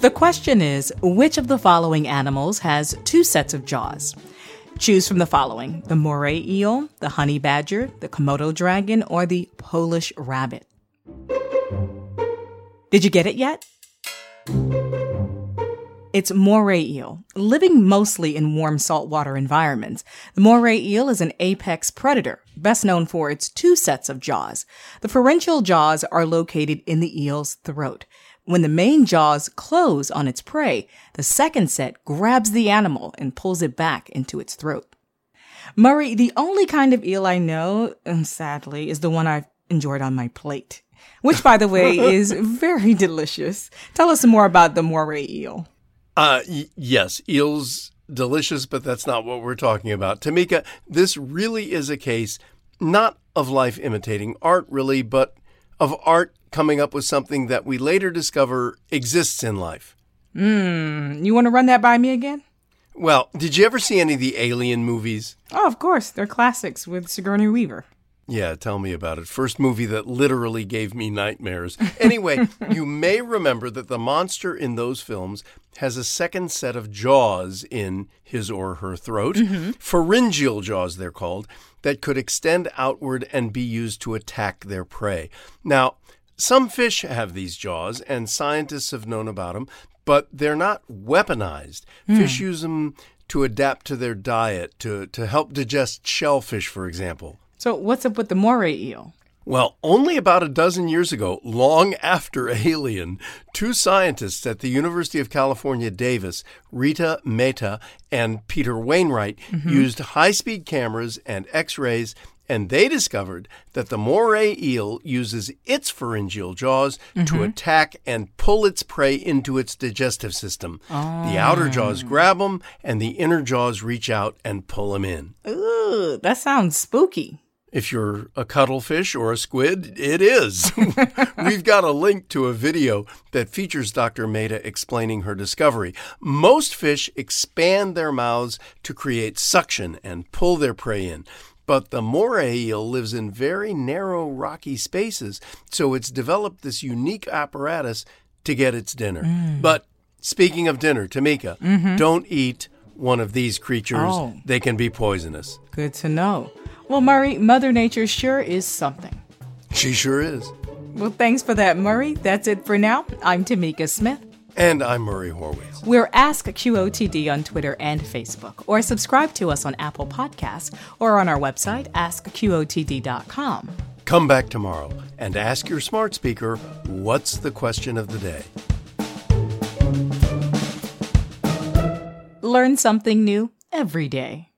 The question is which of the following animals has two sets of jaws? Choose from the following the moray eel, the honey badger, the Komodo dragon, or the Polish rabbit. Did you get it yet? It's moray eel. Living mostly in warm saltwater environments, the moray eel is an apex predator, best known for its two sets of jaws. The pharyngeal jaws are located in the eel's throat. When the main jaws close on its prey, the second set grabs the animal and pulls it back into its throat. Murray, the only kind of eel I know, sadly, is the one I've enjoyed on my plate, which, by the way, is very delicious. Tell us more about the moray eel. Uh, y- yes, eels delicious, but that's not what we're talking about. Tamika, this really is a case not of life imitating art, really, but of art coming up with something that we later discover exists in life. Hmm, you want to run that by me again? Well, did you ever see any of the Alien movies? Oh, of course. They're classics with Sigourney Weaver. Yeah, tell me about it. First movie that literally gave me nightmares. Anyway, you may remember that the monster in those films has a second set of jaws in his or her throat, mm-hmm. pharyngeal jaws, they're called, that could extend outward and be used to attack their prey. Now, some fish have these jaws, and scientists have known about them, but they're not weaponized. Hmm. Fish use them to adapt to their diet, to, to help digest shellfish, for example. So, what's up with the moray eel? Well, only about a dozen years ago, long after Alien, two scientists at the University of California, Davis, Rita Mehta and Peter Wainwright, mm-hmm. used high speed cameras and x rays, and they discovered that the moray eel uses its pharyngeal jaws to mm-hmm. attack and pull its prey into its digestive system. The outer jaws oh. grab them, and the inner jaws reach out and pull them in. Ooh, that sounds spooky. If you're a cuttlefish or a squid, it is. We've got a link to a video that features Dr. Mehta explaining her discovery. Most fish expand their mouths to create suction and pull their prey in. But the moray eel lives in very narrow, rocky spaces, so it's developed this unique apparatus to get its dinner. Mm. But speaking of dinner, Tamika, mm-hmm. don't eat one of these creatures. Oh. They can be poisonous. Good to know. Well, Murray, Mother Nature sure is something. She sure is. Well, thanks for that, Murray. That's it for now. I'm Tamika Smith. And I'm Murray Horwitz. We're Ask QOTD on Twitter and Facebook, or subscribe to us on Apple Podcasts or on our website, askqotd.com. Come back tomorrow and ask your smart speaker what's the question of the day. Learn something new every day.